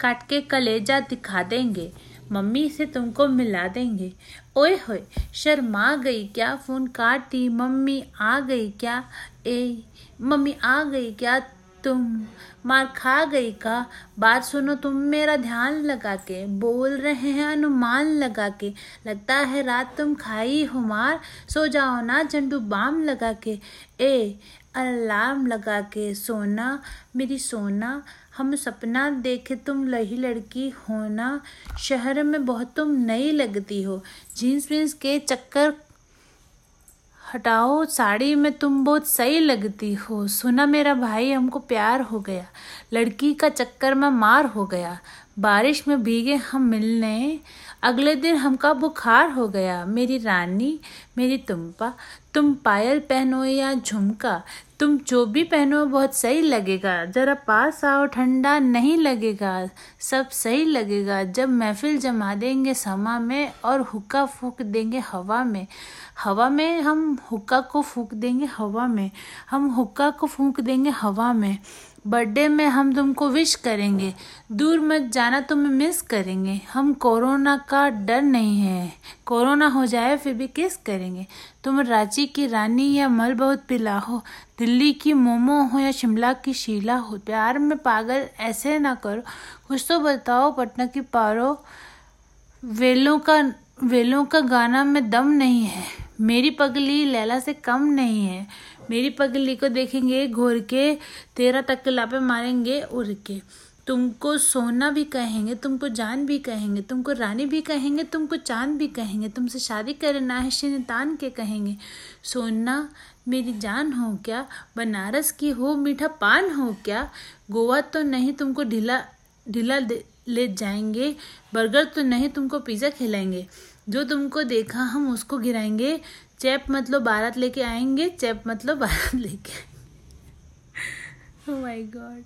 काट के कलेजा दिखा देंगे। मम्मी से तुमको मिला देंगे। ओए होए, शर्मा गई क्या? फ़ोन काटी। मम्मी आ गई क्या? ए, मम्मी आ गई क्या तुम? मार खा गई का? बात सुनो, तुम मेरा ध्यान लगा के, बोल रहे हैं अनुमान लगा के। लगता है रात तुम खाई हो मार सो जाओ ना, झंडू बाम लगा के। ए अलार्म लगा के सोना, मेरी सोना, हम सपना देखे तुम लही लड़की होना शहर में बहुत तुम नई लगती हो। जीन्स वीन्स के चक्कर हटाओ, साड़ी में तुम बहुत सही लगती हो। सुना मेरा भाई, हमको प्यार हो गया। लड़की का चक्कर में मार हो गया। बारिश में भीगे हम मिलने। अगले दिन हमका बुखार हो गया। मेरी रानी, मेरी तुम्पा, तुम पायल पहनो या झुमका? तुम जो भी पहनो, बहुत सही लगेगा। ज़रा पास आओ, ठंडा नहीं लगेगा, सब सही लगेगा। जब महफिल जमा देंगे समा में और हुक्का फूक देंगे हवा में। हवा में हम हुक्का को फूक देंगे हवा में। हम हुक्का को फूक देंगे हवा में। बर्थडे में हम तुमको विश करेंगे। दूर मत जाना, तुम्हें मिस करेंगे। हम कोरोना का डर नहीं है। कोरोना हो जाए, फिर भी किस करेंगे? तुम रांची की रानी या मल बहुत पिला हो, दिल्ली की मोमो हो या शिमला की शीला हो, प्यार में पागल ऐसे ना करो। कुछ तो बताओ, पटना की पारो, वेलों का वेलों का गाना में दम नहीं है। मेरी पगली लैला से कम नहीं है। मेरी पगली को देखेंगे, घोर के, तेरा तकला पे मारेंगे, उड़ के। तुमको सोना भी कहेंगे, तुमको जान भी कहेंगे, तुमको रानी भी कहेंगे, तुमको चाँद भी कहेंगे, तुमसे शादी करना है शिनतान के कहेंगे। सोना, मेरी जान हो क्या? बनारस की हो, मीठा पान हो क्या? गोवा तो नहीं तुमको ढीला ढीला ले जाएँगे, बर्गर तो नहीं तुमको पिज़्ज़ा खिलाएँगे। जो तुमको देखा, हम उसको गिराएँगे। चैप मतलब बारात लेके आएँगे, चैप मतलब बारात लेके आएँगे। माई my god.